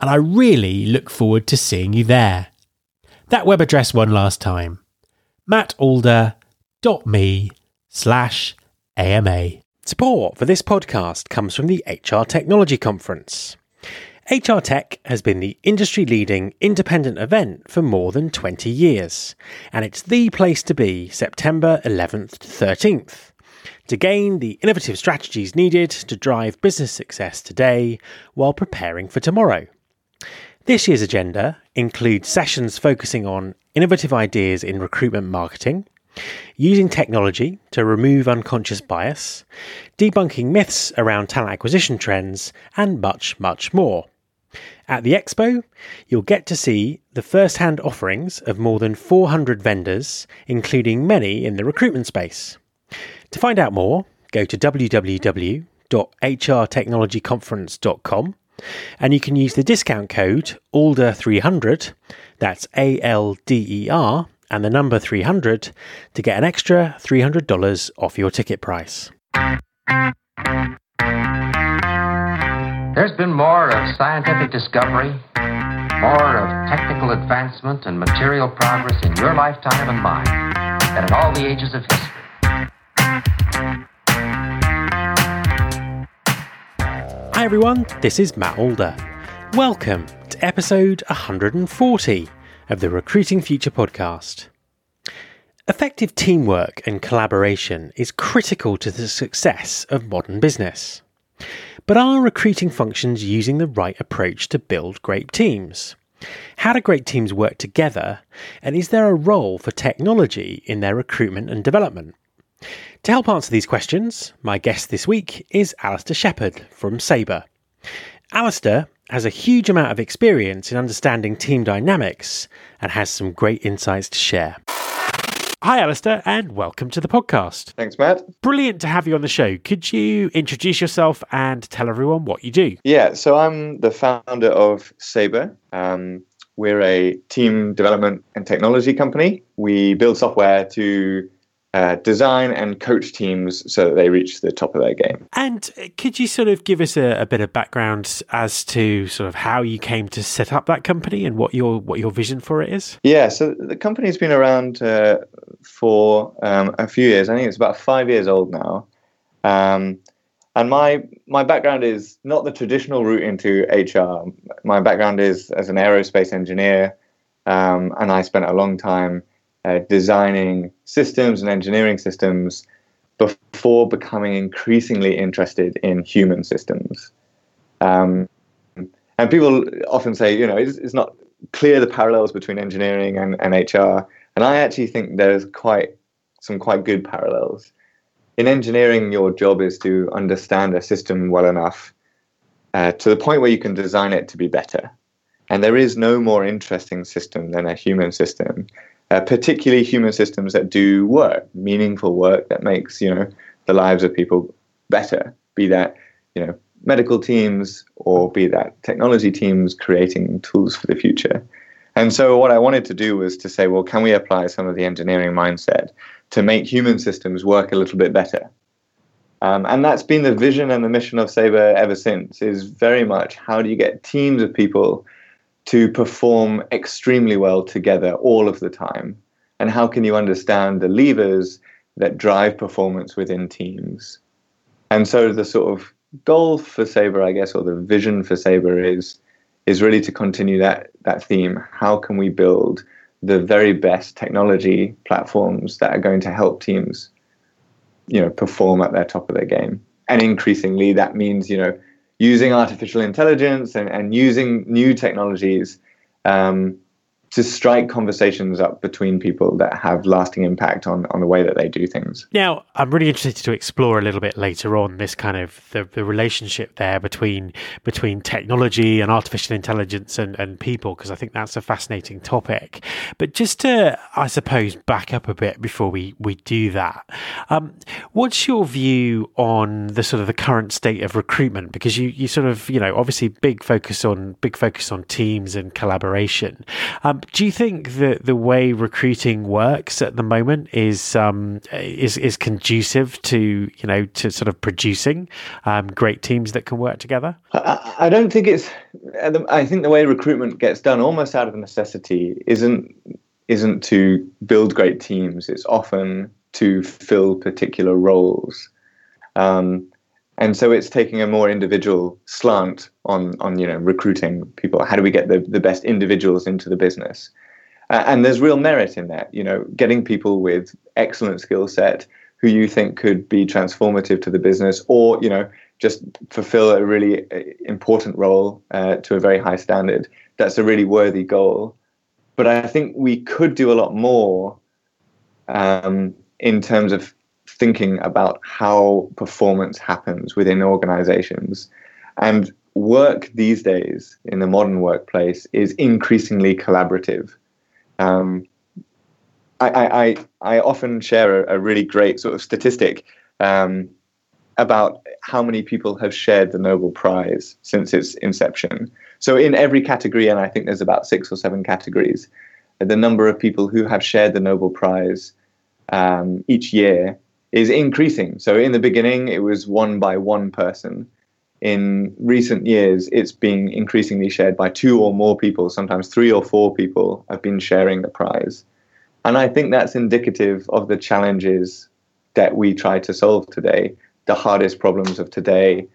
and I really look forward to seeing you there. That web address one last time mattalder.me slash AMA. Support for this podcast comes from the HR Technology Conference. HR Tech has been the industry leading independent event for more than 20 years, and it's the place to be September 11th to 13th to gain the innovative strategies needed to drive business success today while preparing for tomorrow. This year's agenda includes sessions focusing on innovative ideas in recruitment marketing, using technology to remove unconscious bias, debunking myths around talent acquisition trends, and much, much more. At the expo, you'll get to see the first hand offerings of more than 400 vendors, including many in the recruitment space. To find out more, go to www.hrtechnologyconference.com and you can use the discount code ALDER300, that's A L D E R, and the number 300 to get an extra $300 off your ticket price. There's been more of scientific discovery, more of technical advancement and material progress in your lifetime and mine than in all the ages of history. Hi everyone, this is Matt Alder. Welcome to episode 140 of the Recruiting Future podcast. Effective teamwork and collaboration is critical to the success of modern business. But are recruiting functions using the right approach to build great teams? How do great teams work together? And is there a role for technology in their recruitment and development? To help answer these questions, my guest this week is Alistair Shepherd from Saberr. Alistair has a huge amount of experience in understanding team dynamics and has some great insights to share. Hi, Alistair, and welcome to the podcast. Thanks, Matt. Brilliant to have you on the show. Could you introduce yourself and tell everyone what you do? Yeah, so I'm the founder of Saberr. Um, we're a team development and technology company. We build software to uh, design and coach teams so that they reach the top of their game. And could you sort of give us a, a, bit of background as to sort of how you came to set up that company and what your what your vision for it is? Yeah, so the company's been around uh, for um, a few years. I think it's about five years old now. Um, and my my background is not the traditional route into HR. My background is as an aerospace engineer, um, and I spent a long time uh, designing systems and engineering systems before becoming increasingly interested in human systems. Um, and people often say, you know, it's, it's, not clear the parallels between engineering and, and HR. And I actually think there's quite some quite good parallels. In engineering, your job is to understand a system well enough uh, to the point where you can design it to be better. And there is no more interesting system than a human system uh, particularly human systems that do work, meaningful work that makes you know the lives of people better. Be that you know medical teams or be that technology teams creating tools for the future. And so what I wanted to do was to say, well, can we apply some of the engineering mindset to make human systems work a little bit better? Um, and that's been the vision and the mission of Saberr ever since. Is very much how do you get teams of people to perform extremely well together all of the time? And how can you understand the levers that drive performance within teams? And so the sort of goal for Saberr, I guess, or the vision for Saberr is is really to continue that that theme. How can we build the very best technology platforms that are going to help teams, you know, perform at their top of their game? And increasingly, that means you know using artificial intelligence and, and using new technologies um, to strike conversations up between people that have lasting impact on, on the way that they do things. Now, I'm really interested to explore a little bit later on this kind of the, the relationship there between between technology and artificial intelligence and, and people, because I think that's a fascinating topic. But just to, I suppose, back up a bit before we, we do that, um, what's your view on the sort of the current state of recruitment? Because you, you sort of, you know, obviously big focus on big focus on teams and collaboration. Um, um, do you think that the way recruiting works at the moment is um, is is conducive to you know to sort of producing um, great teams that can work together? I, I don't think it's. I think the way recruitment gets done, almost out of necessity, isn't isn't to build great teams. It's often to fill particular roles. Um, and so it's taking a more individual slant on on you know recruiting people. How do we get the, the best individuals into the business? Uh, and there's real merit in that you know getting people with excellent skill set who you think could be transformative to the business or you know just fulfill a really uh, important role uh, to a very high standard. That's a really worthy goal. But i think we could do a lot more um, in terms of thinking about how performance happens within organizations. And work these days in the modern workplace is increasingly collaborative. Um, I, I, I, often share a, a, really great sort of statistic um, about how many people have shared the Nobel Prize since its inception. So, in every category, and I think there's about six or seven categories, the number of people who have shared the Nobel Prize um, each year is increasing. So in the beginning, it was one by one person. In recent years, it's been increasingly shared by two or more people. Sometimes three or four people have been sharing the prize. And I think that's indicative of the challenges that we try to solve today. The hardest problems of today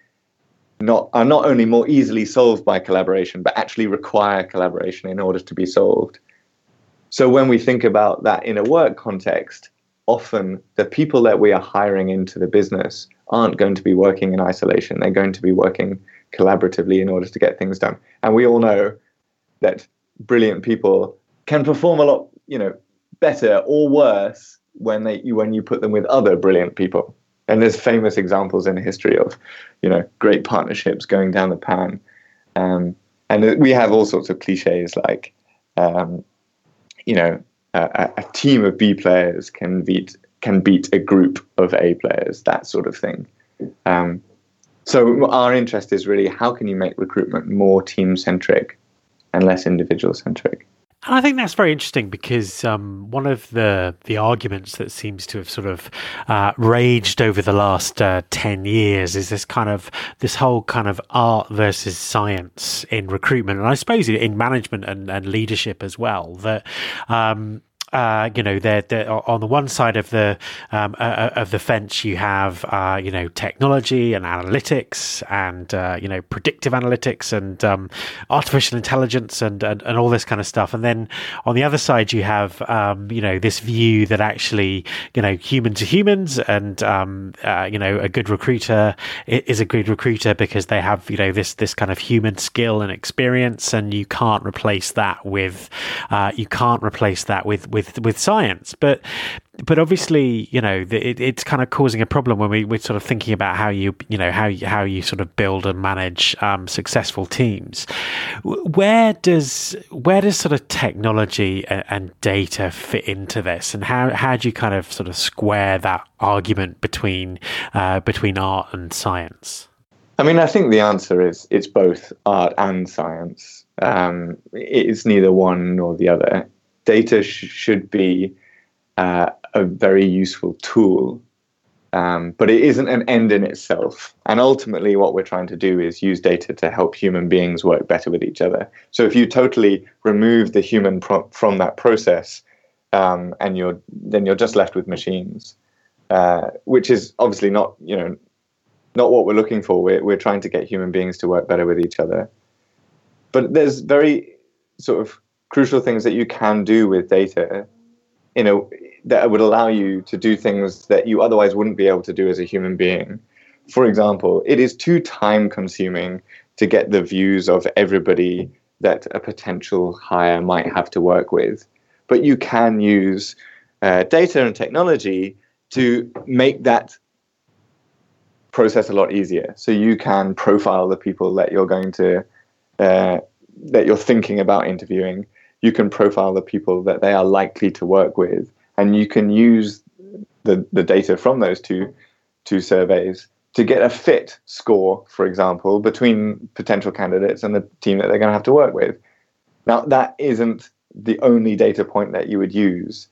not, are not only more easily solved by collaboration, but actually require collaboration in order to be solved. So when we think about that in a work context, often the people that we are hiring into the business aren't going to be working in isolation. They're going to be working collaboratively in order to get things done. And we all know that brilliant people can perform a lot, you know, better or worse when they when you put them with other brilliant people. And there's famous examples in history of, you know, great partnerships going down the pan. Um, and we have all sorts of cliches like, um, you know, a, team of B players can beat can beat a group of A players, that sort of thing. Um, so our interest is really how can you make recruitment more team centric and less individual centric. I think that's very interesting because um, one of the the arguments that seems to have sort of uh, raged over the last uh, ten years is this kind of this whole kind of art versus science in recruitment, and I suppose in management and, and leadership as well. That um, uh, you know, they're, they're, on the one side of the um, uh, uh, of the fence, you have uh, you know technology and analytics and uh, you know predictive analytics and um, artificial intelligence and, and, and all this kind of stuff. And then on the other side, you have um, you know this view that actually you know human to humans and um, uh, you know a good recruiter is a good recruiter because they have you know this this kind of human skill and experience, and you can't replace that with you can't replace that with with with with science, but but obviously, you know, it, it's kind of causing a problem when we, we're sort of thinking about how you, you know, how you, how you sort of build and manage um, successful teams. Where does where does sort of technology and, and, data fit into this, and how how do you kind of sort of square that argument between uh, between art and science? I mean, I think the answer is it's both art and science. Um, it's neither one nor the other data sh- should be uh, a very useful tool, um, but it isn't an end in itself. And ultimately, what we're trying to do is use data to help human beings work better with each other. So if you totally remove the human pro- from that process, um, and you're then you're just left with machines, uh, which is obviously not you know not what we're looking for. We're we're trying to get human beings to work better with each other. but there's very sort of crucial things that you can do with data you know that would allow you to do things that you otherwise wouldn't be able to do as a human being for example it is too time consuming to get the views of everybody that a potential hire might have to work with but you can use uh, data and technology to make that process a lot easier. So you can profile the people that you're going to uh, that you're thinking about interviewing. You can profile the people that they are likely to work with, and you can use the the data from those two two surveys to get a fit score, for example, between potential candidates and the team that they're going to have to work with. Now, that isn't the only data point that you would use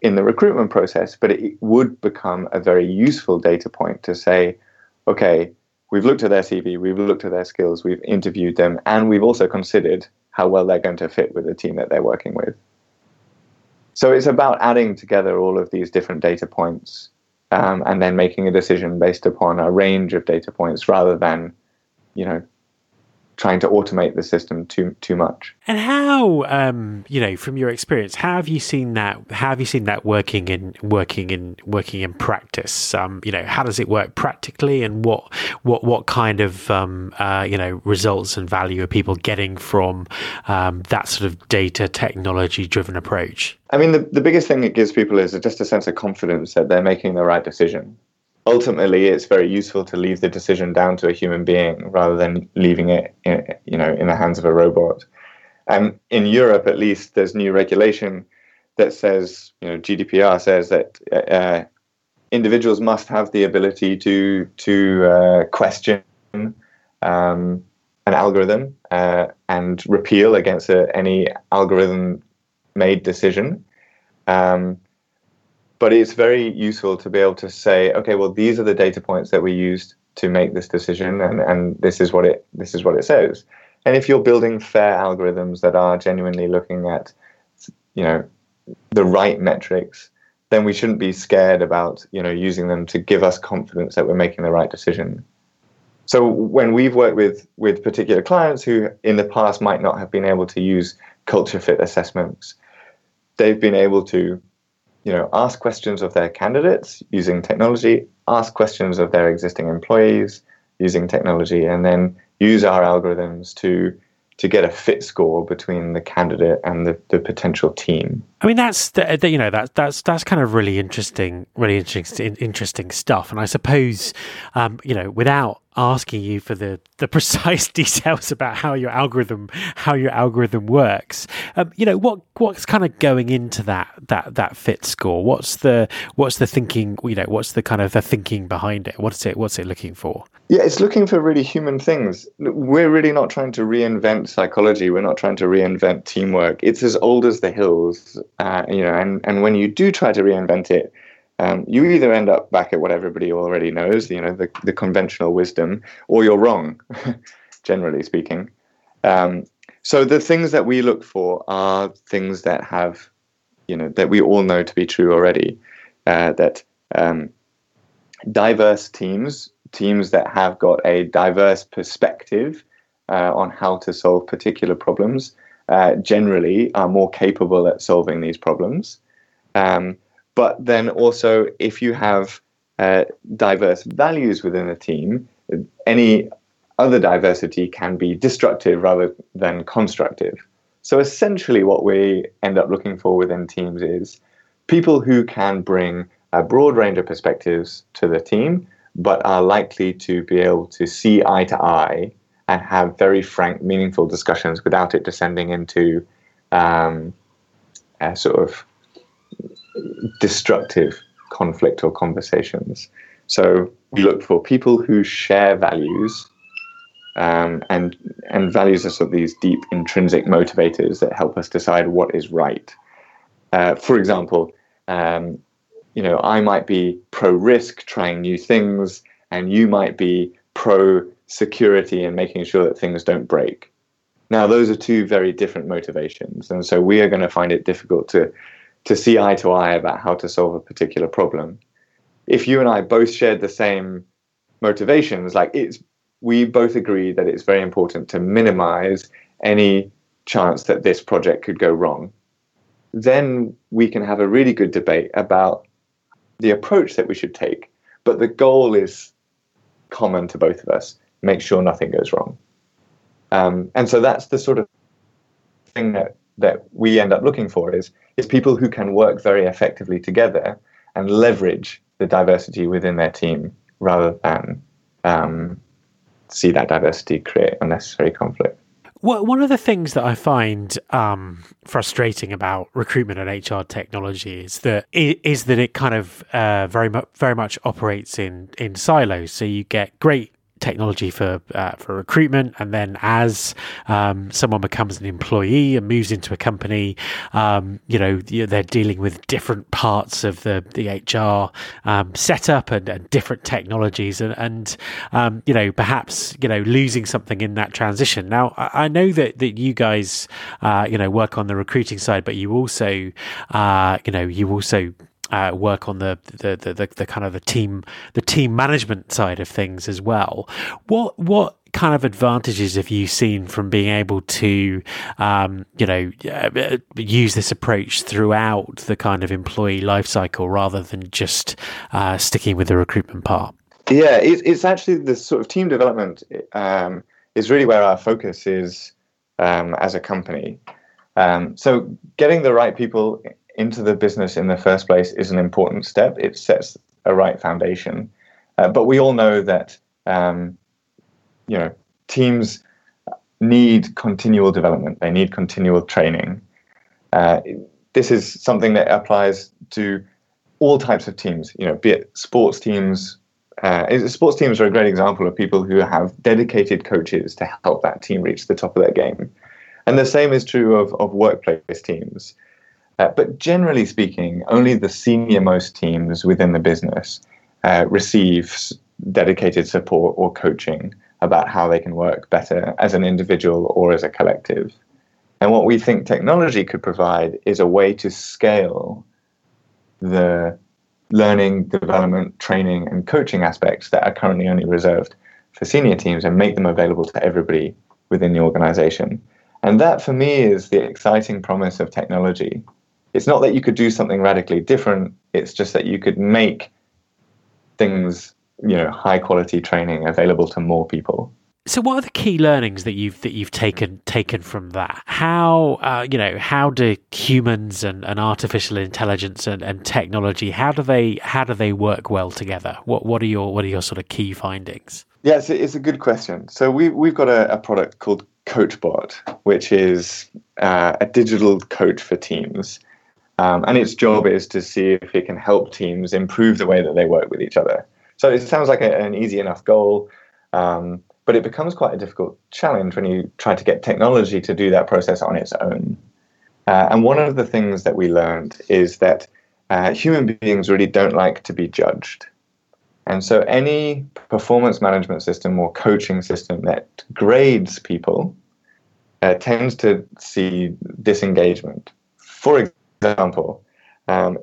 in the recruitment process, but it would become a very useful data point to say, okay, we've looked at their CV, we've looked at their skills, we've interviewed them, and we've also considered how well they're going to fit with the team that they're working with. So it's about adding together all of these different data points um, and then making a decision based upon a range of data points rather than, you know, trying to automate the system too too much. And how, um, you know, from your experience, how have you seen that? How have you seen that working in working in working in practice? Um, you know, how does it work practically, and what what what kind of um, uh, you know results and value are people getting from um, that sort of data technology driven approach? I mean, the, the biggest thing it gives people is just a sense of confidence that they're making the right decision ultimately it's very useful to leave the decision down to a human being rather than leaving it in, you know in the hands of a robot. And in Europe at least there's new regulation that says you know GDPR says that uh, individuals must have the ability to to uh, question um, an algorithm uh, and repeal against a, any algorithm made decision. Um, but it's very useful to be able to say, okay, well, these are the data points that we used to make this decision, and, and this is what it this is what it says. And if you're building fair algorithms that are genuinely looking at, you know, the right metrics, then we shouldn't be scared about you know using them to give us confidence that we're making the right decision. So when we've worked with with particular clients who in the past might not have been able to use culture fit assessments, they've been able to you know, ask questions of their candidates using technology, ask questions of their existing employees using technology, and then use our algorithms to to get a fit score between the candidate and the, the potential team. I mean, that's the, the, you know that that's that's kind of really interesting, really interesting, interesting stuff. And I suppose, um, you know, without asking you for the, the precise details about how your algorithm how your algorithm works. Um, you know what what's kind of going into that that that fit score? What's the what's the thinking? You know what's the kind of the thinking behind it? What's it what's it looking for? Yeah, it's looking for really human things. We're really not trying to reinvent psychology. We're not trying to reinvent teamwork. It's as old as the hills, uh, you know. And and when you do try to reinvent it, um, you either end up back at what everybody already knows, you know, the, the conventional wisdom, or you're wrong, generally speaking. Um, so the things that we look for are things that have, you know, that we all know to be true already. Uh, that um, diverse teams, teams that have got a diverse perspective uh, on how to solve particular problems, uh, generally are more capable at solving these problems. Um, but then also, if you have uh, diverse values within a team, any other diversity can be destructive rather than constructive. So essentially, what we end up looking for within teams is people who can bring a broad range of perspectives to the team, but are likely to be able to see eye to eye and have very frank, meaningful discussions without it descending into um, a sort of destructive conflict or conversations. So we look for people who share values, um, and and values are sort of these deep intrinsic motivators that help us decide what is right. Uh, for example, um, you know, I might be pro risk, trying new things, and you might be pro security and making sure that things don't break. Now, those are two very different motivations, and so we are going to find it difficult to to see eye to eye about how to solve a particular problem. If you and I both shared the same motivations, like it's we both agree that it's very important to minimize any chance that this project could go wrong, then we can have a really good debate about the approach that we should take. But the goal is common to both of us make sure nothing goes wrong. Um, and so that's the sort of thing that, that we end up looking for is, is people who can work very effectively together and leverage the diversity within their team rather than um, see that diversity create unnecessary conflict. Well, one of the things that I find um, frustrating about recruitment and HR technology is that is that it kind of uh, very much very much operates in in silos. So you get great technology for uh, for recruitment, and then as um, someone becomes an employee and moves into a company, um, you know they're dealing with different parts of the the HR um, setup and, and, different technologies, and, and um, you know perhaps you know losing something in that transition. Now I, I know that that you guys uh, you know work on the recruiting side, but you also uh, you know you also uh, work on the the, the the, the kind of the team the team management side of things as well. What what kind of advantages have you seen from being able to, um, you know, uh, use this approach throughout the kind of employee life cycle rather than just uh, sticking with the recruitment part? Yeah, it's, it's actually the sort of team development um, is really where our focus is um, as a company. Um, so getting the right people into the business in the first place is an important step. It sets a right foundation. Uh, but we all know that um, you know teams need continual development. They need continual training. Uh, this is something that applies to all types of teams. You know, be it sports teams. Uh, sports teams are a great example of people who have dedicated coaches to help that team reach the top of their game. And the same is true of, of workplace teams. Uh, but generally speaking, only the senior most teams within the business uh, receive dedicated support or coaching about how they can work better as an individual or as a collective. And what we think technology could provide is a way to scale the learning, development, training, and coaching aspects that are currently only reserved for senior teams and make them available to everybody within the organization. And that, for me, is the exciting promise of technology it's not that you could do something radically different. It's just that you could make things, you know, high quality training available to more people. So, what are the key learnings that you've that you've taken taken from that? How uh, you know how do humans and, and artificial intelligence and, and technology how do they how do they work well together? What what are your what are your sort of key findings? Yeah, it's a, it's a good question. So we we've got a, a product called CoachBot, which is uh, a digital coach for teams. Um, and its job is to see if it can help teams improve the way that they work with each other. So it sounds like a, an easy enough goal, um, but it becomes quite a difficult challenge when you try to get technology to do that process on its own. Uh, and one of the things that we learned is that uh, human beings really don't like to be judged. And so any performance management system or coaching system that grades people uh, tends to see disengagement. For example, um,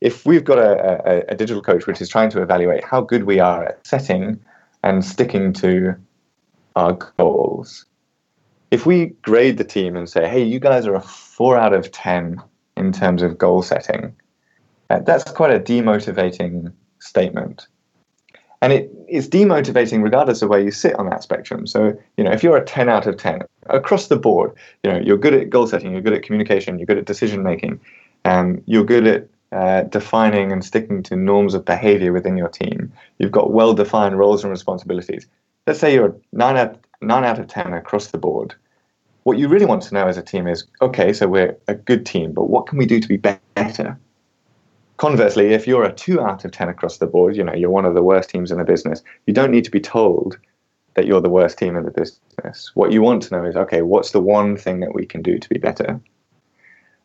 if we've got a, a, a, digital coach which is trying to evaluate how good we are at setting and sticking to our goals, if we grade the team and say, hey, you guys are a four out of 10 in terms of goal setting, uh, that's quite a demotivating statement. And it is demotivating regardless of where you sit on that spectrum. So, you know, if you're a 10 out of 10 across the board, you know, you're good at goal setting, you're good at communication, you're good at decision making, um, you're good at uh, defining and sticking to norms of behavior within your team. You've got well defined roles and responsibilities. Let's say you're nine out, nine out of 10 across the board. What you really want to know as a team is okay, so we're a good team, but what can we do to be better? Conversely, if you're a two out of 10 across the board, you know, you're one of the worst teams in the business, you don't need to be told that you're the worst team in the business. What you want to know is, okay, what's the one thing that we can do to be better?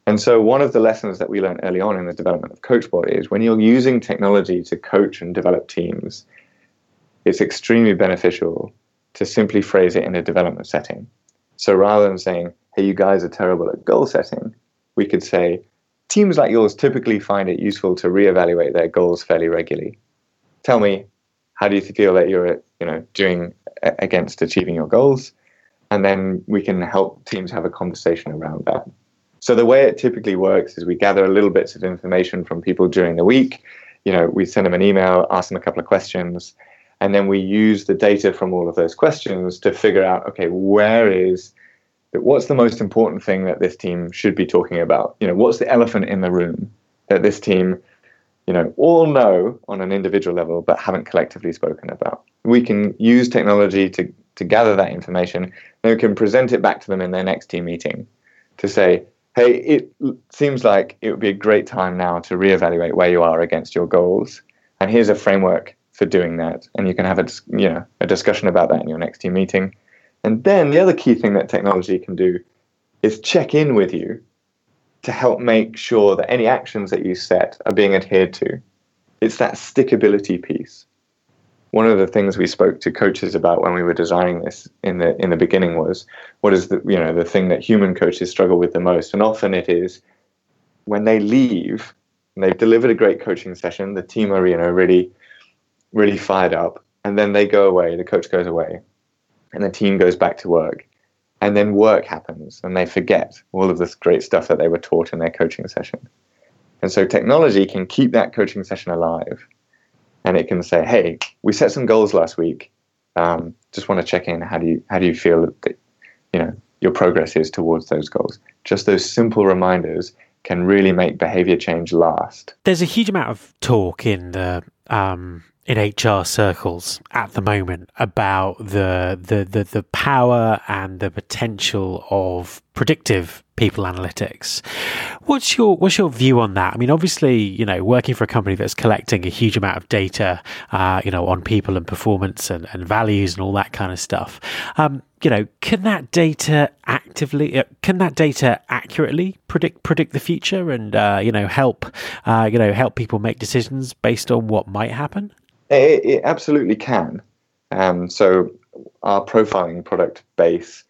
And so, one of the lessons that we learned early on in the development of CoachBot is when you're using technology to coach and develop teams, it's extremely beneficial to simply phrase it in a development setting. So, rather than saying, hey, you guys are terrible at goal setting, we could say, teams like yours typically find it useful to reevaluate their goals fairly regularly. Tell me, how do you feel that you're you know doing against achieving your goals? and then we can help teams have a conversation around that. So the way it typically works is we gather a little bits of information from people during the week. You know, we send them an email, ask them a couple of questions, and then we use the data from all of those questions to figure out, okay, where is what's the most important thing that this team should be talking about? You know, what's the elephant in the room that this team, you know, all know on an individual level but haven't collectively spoken about? We can use technology to to gather that information, and we can present it back to them in their next team meeting to say, hey, it seems like it would be a great time now to reevaluate where you are against your goals. And here's a framework for doing that. And you can have a, you know, a discussion about that in your next team meeting. And then the other key thing that technology can do is check in with you to help make sure that any actions that you set are being adhered to. It's that stickability piece. One of the things we spoke to coaches about when we were designing this in the in the beginning was what is the you know the thing that human coaches struggle with the most, and often it is when they leave and they've delivered a great coaching session, the team are you know really really fired up, and then they go away, the coach goes away, and the team goes back to work. And then work happens and they forget all of this great stuff that they were taught in their coaching session. And so technology can keep that coaching session alive and it can say, hey, we set some goals last week. Um, just want to check in. How do you how do you feel that you know your progress is towards those goals? Just those simple reminders can really make behavior change last. There's a huge amount of talk in the um, in HR circles at the moment about the, the the the power and the potential of predictive people analytics. What's your what's your view on that? I mean, obviously, you know, working for a company that's collecting a huge amount of data, uh, you know, on people and performance and, and values and all that kind of stuff. Um, you know, can that data actively, uh, can that data accurately predict predict the future and uh, you know help, uh, you know, help people make decisions based on what might happen? It, it absolutely can. Um, so our profiling product base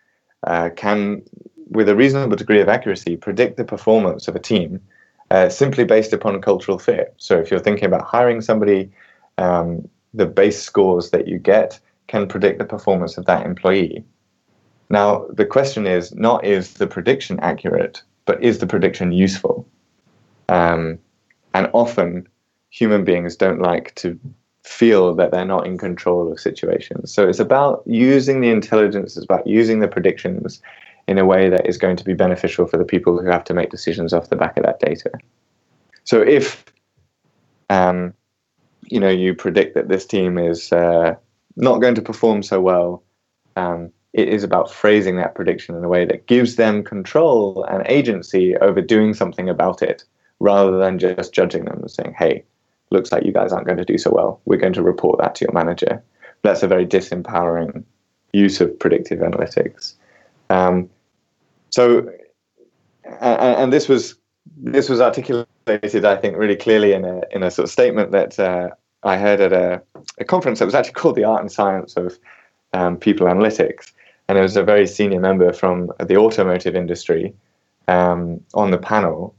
uh, can, with a reasonable degree of accuracy, predict the performance of a team uh, simply based upon cultural fit. So if you're thinking about hiring somebody, um, the base scores that you get can predict the performance of that employee. Now, the question is not is the prediction accurate, but is the prediction useful? Um, and often human beings don't like to feel that they're not in control of situations. So it's about using the intelligence, it's about using the predictions in a way that is going to be beneficial for the people who have to make decisions off the back of that data. So if um, you know you predict that this team is uh, not going to perform so well, um, it is about phrasing that prediction in a way that gives them control and agency over doing something about it, rather than just judging them and saying, "Hey, looks like you guys aren't going to do so well. We're going to report that to your manager. That's a very disempowering use of predictive analytics. Um, so, and, and, this was this was articulated, I think, really clearly in a in a sort of statement that uh, I heard at a, a, conference that was actually called the Art and Science of um, People Analytics, and it was a very senior member from the automotive industry um, on the panel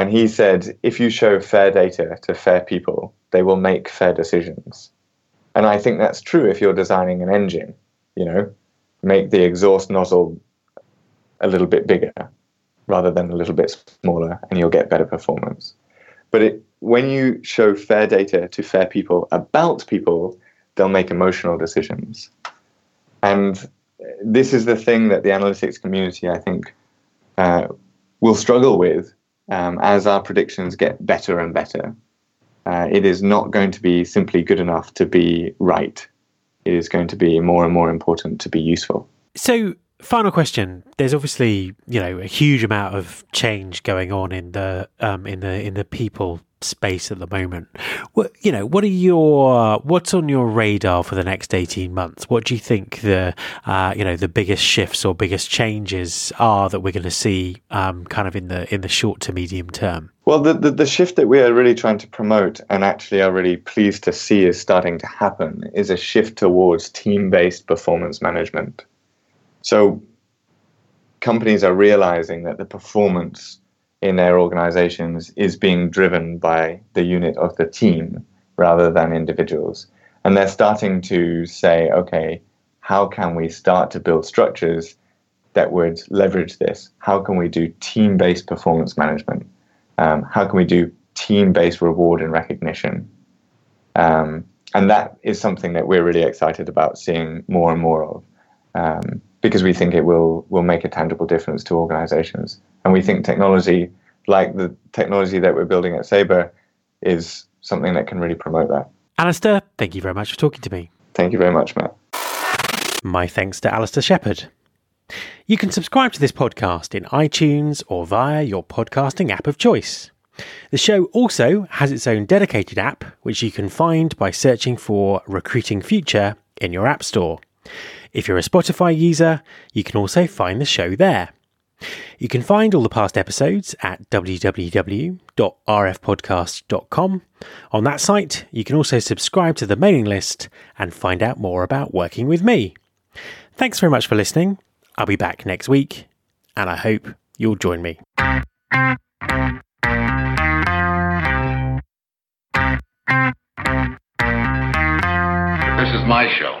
and he said, if you show fair data to fair people, they will make fair decisions. And I think that's true if you're designing an engine, you know, make the exhaust nozzle a little bit bigger rather than a little bit smaller, and you'll get better performance. But it, when you show fair data to fair people about people, they'll make emotional decisions. And this is the thing that the analytics community, I think, uh, will struggle with um, as our predictions get better and better. Uh, it is not going to be simply good enough to be right. It is going to be more and more important to be useful. So, final question: There's obviously you know a huge amount of change going on in the um, in the in the people space at the moment. What you know, what are your what's on your radar for the next eighteen months? What do you think the uh, you know the biggest shifts or biggest changes are that we're going to see um, kind of in the in the short to medium term? Well, the, the, the shift that we are really trying to promote and actually are really pleased to see is starting to happen is a shift towards team based performance management. So companies are realizing that the performance in their organizations is being driven by the unit of the team rather than individuals. And they're starting to say, okay, how can we start to build structures that would leverage this? How can we do team based performance management? Um, how can we do team based reward and recognition? Um, and that is something that we're really excited about seeing more and more of um, because we think it will, will make a tangible difference to organizations. And we think technology, like the technology that we're building at Saberr, is something that can really promote that. Alistair, thank you very much for talking to me. Thank you very much, Matt. My thanks to Alistair Shepherd. You can subscribe to this podcast in iTunes or via your podcasting app of choice. The show also has its own dedicated app, which you can find by searching for Recruiting Future in your App Store. If you're a Spotify user, you can also find the show there. You can find all the past episodes at www.rfpodcast.com. On that site, you can also subscribe to the mailing list and find out more about working with me. Thanks very much for listening. I'll be back next week, and I hope you'll join me. This is my show.